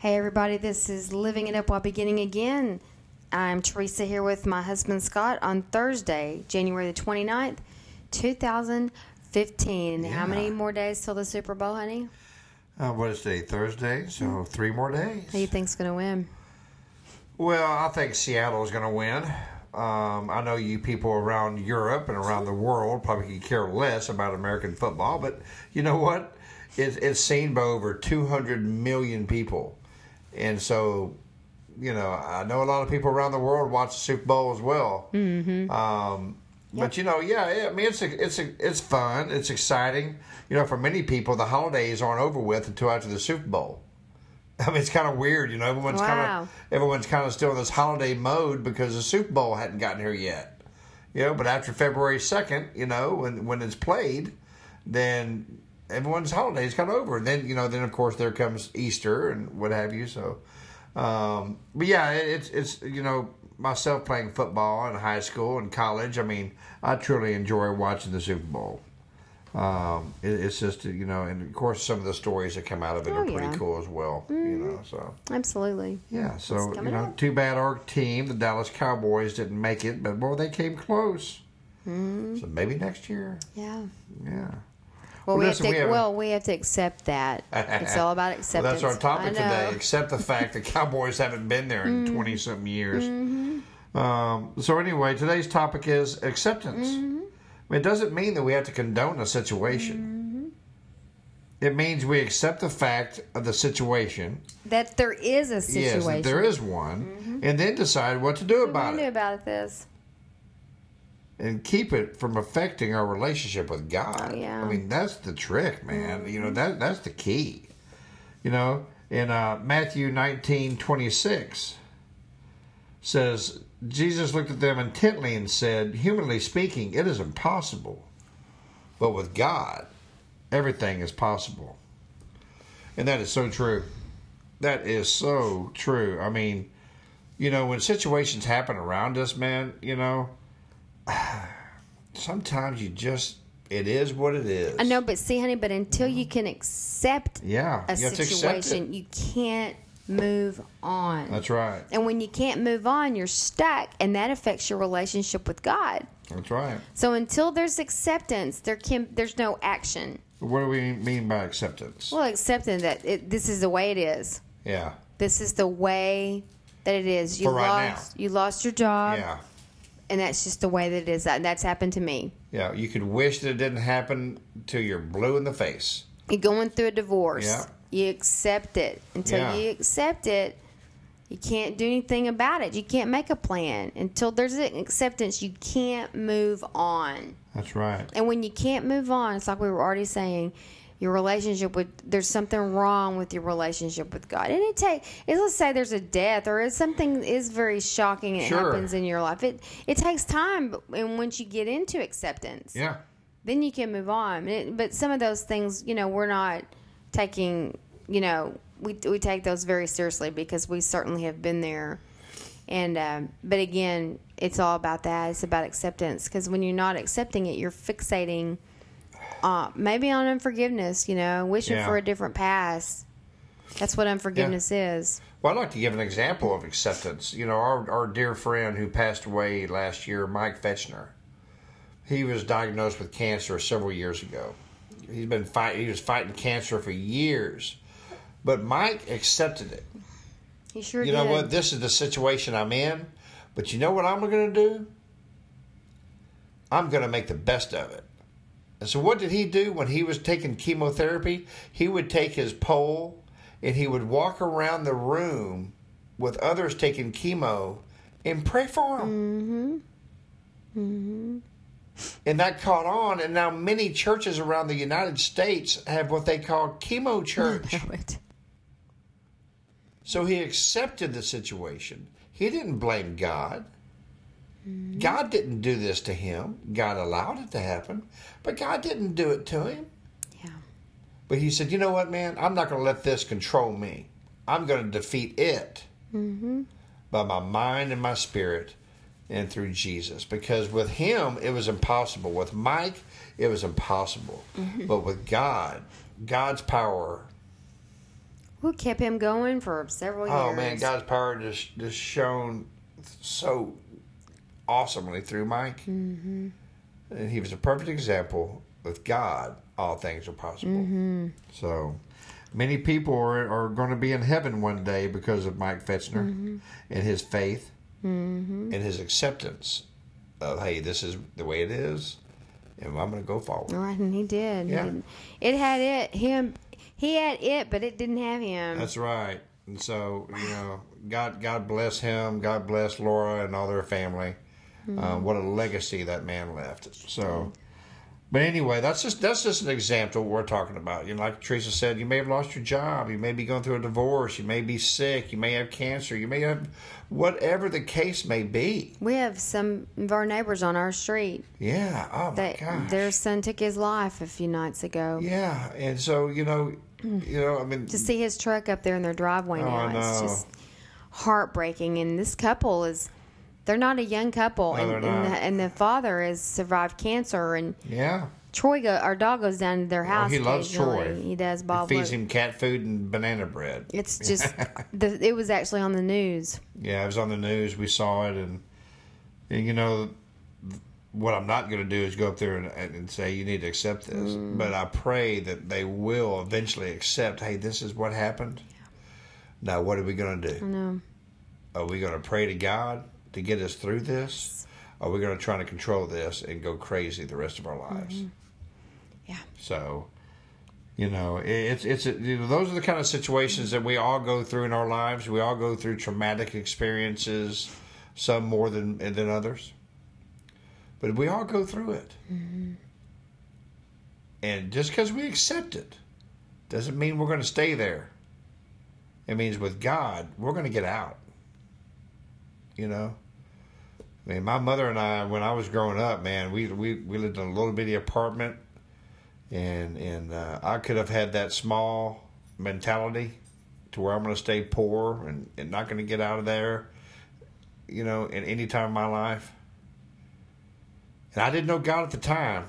Hey, everybody, this is Living It Up While Beginning Again. I'm Teresa here with my husband Scott on Thursday, January the 29th, 2015. How many more days till the Super Bowl, honey? Uh, what is today? Thursday, so three more days. Who do you think's going to win? Well, I think Seattle is going to win. Um, I know you people around Europe and around the world probably could care less about American football, but you know what? It's, it's seen by over 200 million people. And so, you know, I know a lot of people around the world watch the Super Bowl as well. Mm-hmm. Um, But you know, yeah, I mean, it's a, it's a, it's fun. It's exciting. You know, for many people, the holidays aren't over with until after the Super Bowl. I mean, it's kind of weird. You know, everyone's kind of everyone's kind of still in this holiday mode because the Super Bowl hadn't gotten here yet. You know, but after February second, you know, when when it's played, then everyone's holiday is kind of over. And then you know, then of course there comes Easter and what have you. So, um, but yeah, it, it's it's you know myself playing football in high school and college. I mean, I truly enjoy watching the Super Bowl. Um, it, it's just you know, and of course some of the stories that come out of it Oh, are pretty yeah. cool as well. You know, so. Absolutely. Yeah, so you know, up. too bad our team, the Dallas Cowboys, didn't make it, but well, they came close. Mm-hmm. So maybe next year. Yeah. Yeah. Well, Well, we have to. we have- well, we have to accept that. It's all about Well, acceptance. that's our topic. Mm-hmm. today. Except the fact that Cowboys haven't been there in twenty something years. Um, so anyway, today's topic is acceptance. Mm-hmm. I mean, it doesn't mean that we have to condone a situation. Mm-hmm. It means we accept the fact of the situation. That there is a situation. Mm-hmm. Yes, there is one, and then decide what to do What about do you do it. about this? And keep it from affecting our relationship with God. Oh, yeah. I mean, that's the trick, man. You know, that that's the key. You know, in uh, Matthew 19, 26 says, Jesus looked at them intently and said, Humanly speaking, it is impossible. But with God, everything is possible. And that is so true. That is so true. I mean, you know, when situations happen around us, man, you know, sometimes you just it is what it is. I know, but see, honey, but until you can accept Yeah, a you situation, you can't move on. That's right. And when you can't move on, you're stuck, and that affects your relationship with God. That's right. So until there's acceptance, there can there's no action. What do we mean by acceptance? Well, accepting that it, this is the way it is. Yeah, This is the way that it is. You For right lost you lost your job, yeah, and that's just the way that it is. That that's happened to me. yeah. You could wish that it didn't happen till you're blue in the face. You're going through a divorce. Yeah. You accept it. Until Yeah. you accept it, you can't do anything about it. You can't make a plan. Until there's an acceptance, you can't move on. That's right. And when you can't move on, it's like we were already saying, your relationship with there's something wrong with your relationship with God. And it take let's say there's a death or it's something is very shocking and it Sure. happens in your life. It it takes time, and once you get into acceptance, Yeah, then you can move on. It- but some of those things, you know, we're not taking, you know, we, we take those very seriously because we certainly have been there. And, um, but again, it's all about that. It's about acceptance because when you're not accepting it, you're fixating uh, maybe on unforgiveness, you know, wishing Yeah. for a different past. That's what unforgiveness is. Well, I'd like to give an example of acceptance. You know, our, our dear friend who passed away last year, Mike Fetchner, he was diagnosed with cancer several years ago. He's been fight. He was fighting cancer for years, but Mike accepted it. He sure did. You did. know what? This is the situation I'm in, but you know what I'm going to do? I'm going to make the best of it. And so, what did he do when he was taking chemotherapy? He would take his pole and he would walk around the room with others taking chemo and pray for them. Mm-hmm. And that caught on, and now many churches around the United States have what they call chemo church. know it. So he accepted the situation. He didn't blame God. Mm-hmm. God didn't do this to him. God allowed it to happen, but God didn't do it to him. Yeah. But he said, you know what, man? I'm not going to let this control me. I'm going to defeat it mm-hmm. by my mind and my spirit and through Jesus. Because with him, it was impossible. With Mike, it was impossible. Mm-hmm. But with God, God's power. Who kept him going for several years? Oh man, God's power just just shone so awesomely through Mike. Mm-hmm. And he was a perfect example. With God, all things are possible. Mm-hmm. So many people are, are going to be in heaven one day because of Mike Fetchner Mm-hmm. and his faith and his acceptance of hey, this is the way it is, and I'm going to go forward. Right, and he did. He Yeah. did. It had it him. He had it, but it didn't have him. That's right. And so, you know, God God bless him. God bless Laura and all their family. Uh, what a legacy that man left. So, but anyway, that's just that's just an example we're talking about. You know, like Teresa said, you may have lost your job. You may be going through a divorce. You may be sick. You may have cancer. You may have whatever the case may be. we have some of our neighbors on our street Yeah. Oh my gosh. their son took his life a few nights ago. Yeah. And so you know, you know, I mean, To see his truck up there in their driveway Oh, now, it's just heartbreaking. And this couple is. They're not a young couple, No, and, and, the, and the father has survived cancer. And yeah. Troy, go, our dog, goes down to their oh, house. he loves. Troy. He does. Bob feeds look- him cat food and banana bread. It's just, the, it was actually on the news. Yeah, it was on the news. We saw it, and, and you know, what I'm not going to do is go up there and, and say you need to accept this. Mm. But I pray that they will eventually accept. Hey, this is what happened. Now, what are we going to do? No. Are we going to pray to God to get us through this? Are we going to try to control this and go crazy the rest of our mm-hmm. lives? Yeah. So, you know, it's it's you know, those are the kind of situations mm-hmm. that we all go through in our lives. We all go through traumatic experiences, some more than than others, but we all go through it. Mm-hmm. And just because we accept it, doesn't mean we're going to stay there. It means with God, we're going to get out. You know. I mean, my mother and I, when I was growing up, man, we we, we lived in a little bitty apartment and and uh, I could have had that small mentality to where I'm going to stay poor and, and not going to get out of there, you know, in any time of my life. And I didn't know God at the time,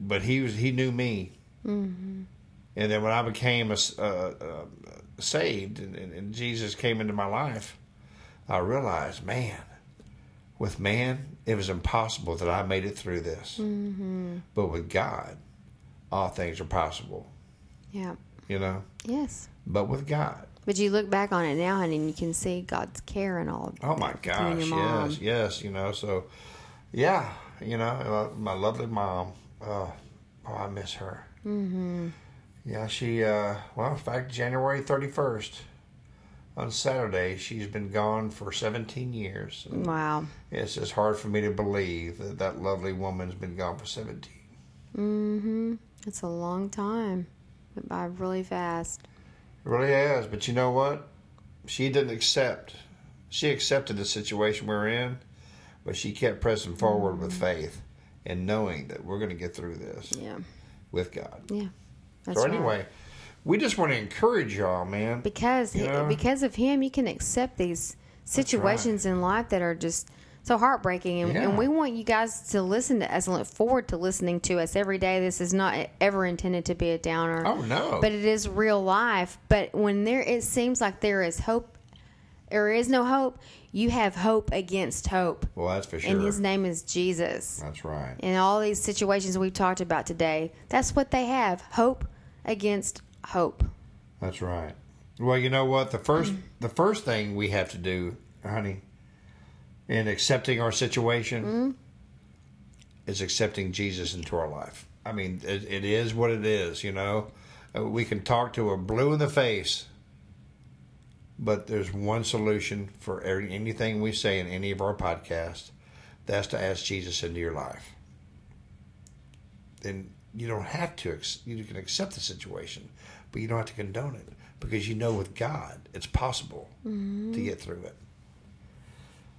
but He was He knew me. Mm-hmm. And then when I became a, uh, uh, saved and, and Jesus came into my life, I realized, man, with man, it was impossible that I made it through this. Mm-hmm. But with God, all things are possible, Yeah. you know? Yes. But with God. But you look back on it now, honey, and you can see God's care and all. of Oh my gosh, yes, yes, you know, so yeah, you know, uh, my lovely mom, uh, oh, I miss her. Mm-hmm. Yeah, she, uh, well, in fact, January 31st, on Saturday, she's been gone for 17 years. Wow. It's just hard for me to believe that that lovely woman's been gone for 17. Mm-hmm. It's a long time. Went by really fast. It really has, but you know what? She didn't accept. She accepted the situation we're in, but she kept pressing forward with faith and knowing that we're going to get through this Yeah. with God. Yeah. That's so right. We just want to encourage y'all, man. because he- Yeah. because of him, you can accept these situations in life that are just so heartbreaking, and, Yeah. and we want you guys to listen to us and look forward to listening to us every day. This is not ever intended to be a downer. Oh no! but it is real life. But when there, it seems like there is hope, there is no hope. You have hope against hope, well, that's for sure. and His name is Jesus. that's right. In all these situations we've talked about today, that's what they have: hope against hope. That's right. Well, you know what? The first the first thing we have to do, honey, in accepting our situation is accepting Jesus into our life. I mean, it, it is what it is, you know. Uh, We can talk to a blue in the face, but there's one solution for every, anything we say in any of our podcasts. That's to ask Jesus into your life. And you don't have to. ex- You can accept the situation, but you don't have to condone it because you know with God it's possible to get through it.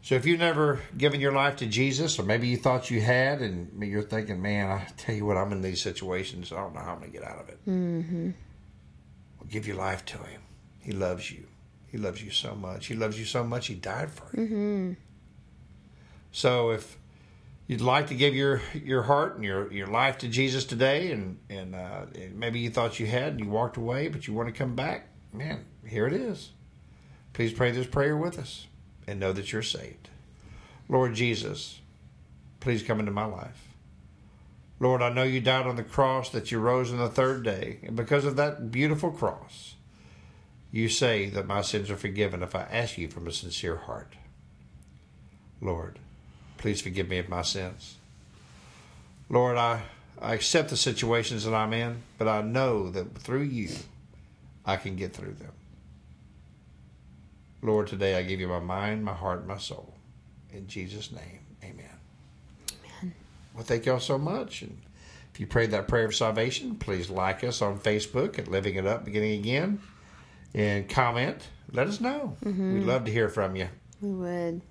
So if you've never given your life to Jesus, or maybe you thought you had, and you're thinking, "Man, I tell you what, I'm in these situations. I don't know how I'm going to get out of it." Mm-hmm. Well, give your life to Him. He loves you. He loves you so much. He loves you so much. He died for you. Mm-hmm. So if you'd like to give your your heart and your your life to Jesus today, and and uh, maybe you thought you had and you walked away, but you want to come back, man, here it is. Please pray this prayer with us and know that you're saved. Lord Jesus, please come into my life. Lord, I know you died on the cross, that you rose on the third day, and because of that beautiful cross, you say that my sins are forgiven if I ask you from a sincere heart. Lord, please forgive me of my sins. Lord, I, I accept the situations that I'm in, but I know that through you, I can get through them. Lord, today I give you my mind, my heart, and my soul. In Jesus' name, amen. Amen. Well, thank y'all so much. And if you prayed that prayer of salvation, please like us on Facebook at Living It Up Beginning Again and comment. Let us know. Mm-hmm. We'd love to hear from you. We would.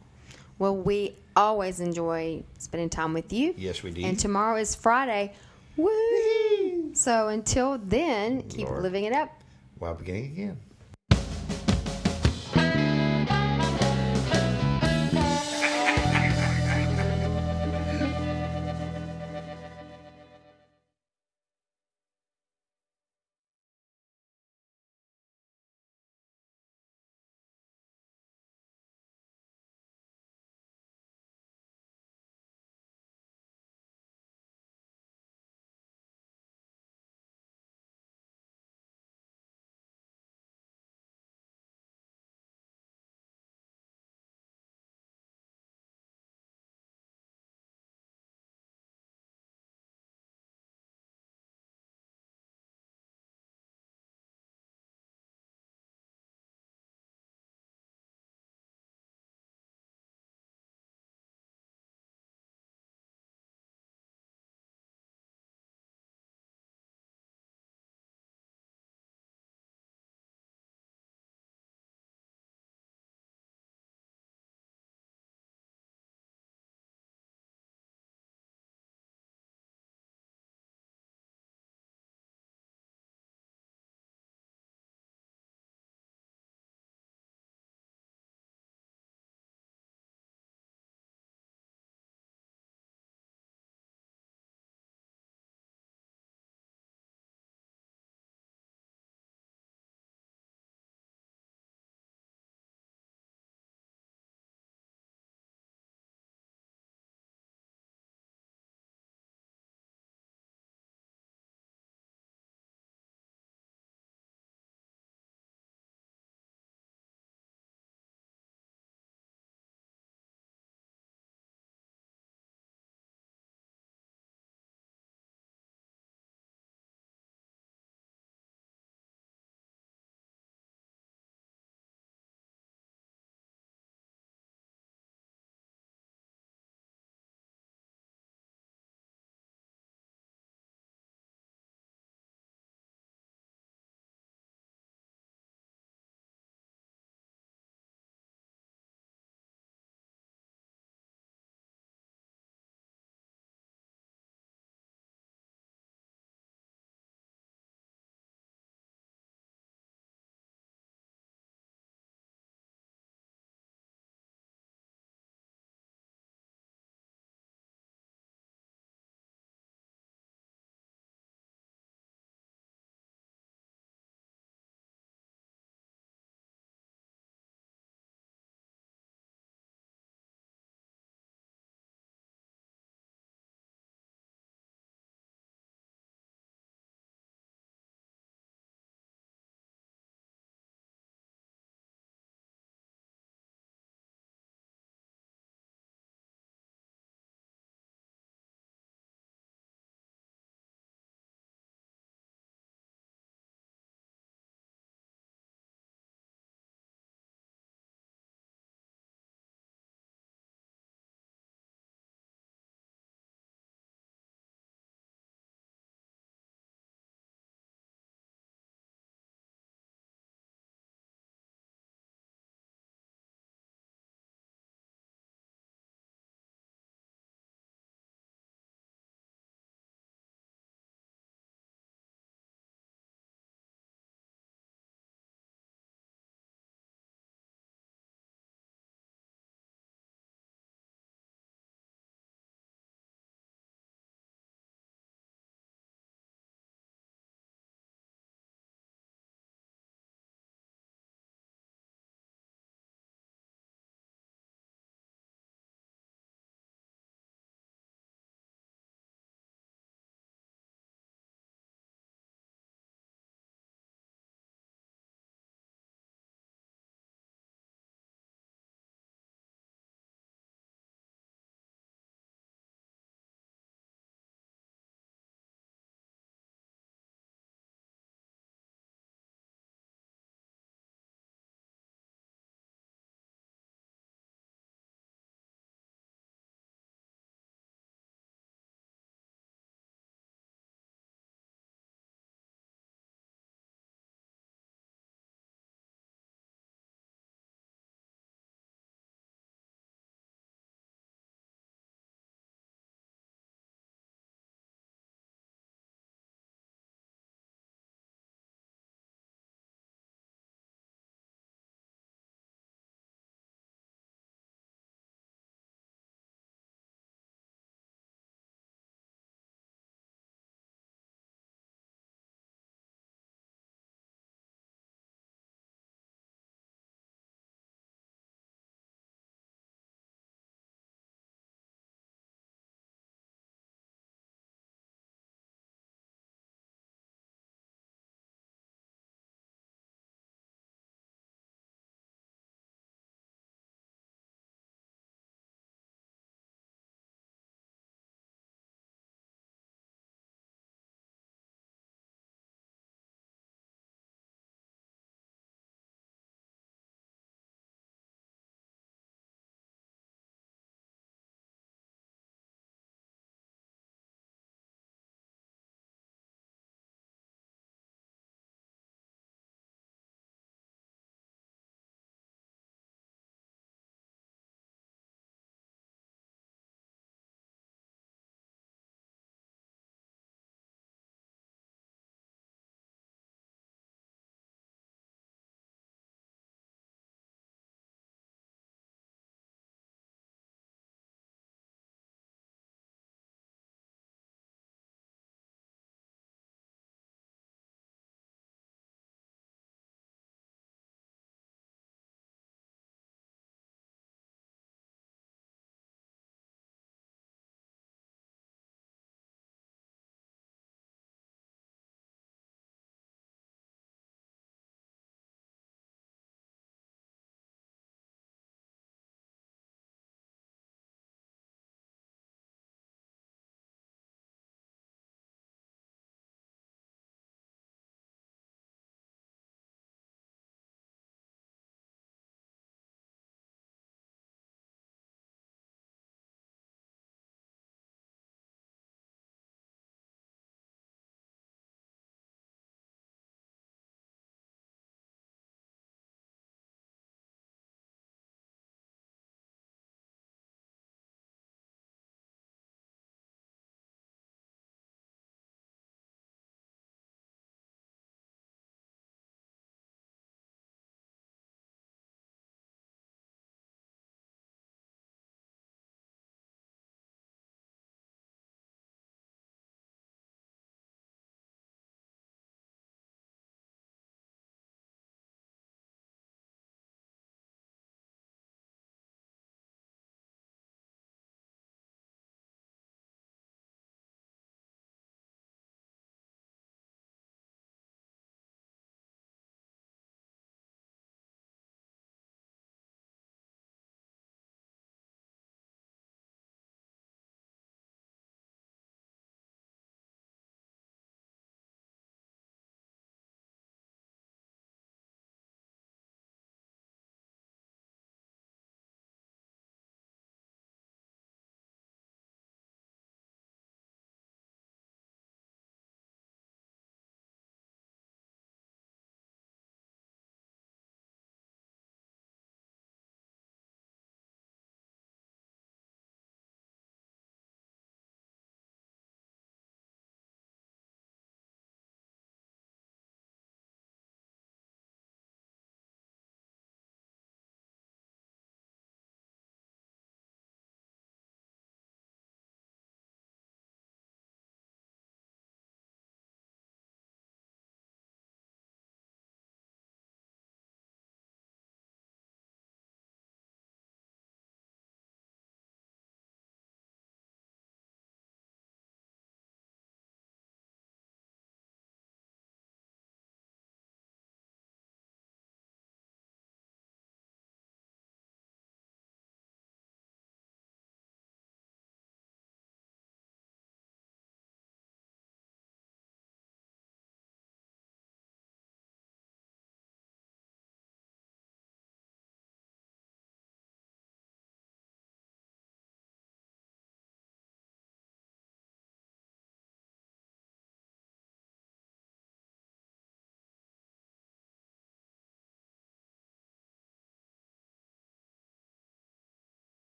Well, we always enjoy spending time with you. Yes, we do. And tomorrow is Friday. Woo! So until then, keep Lord. living it up. While beginning again.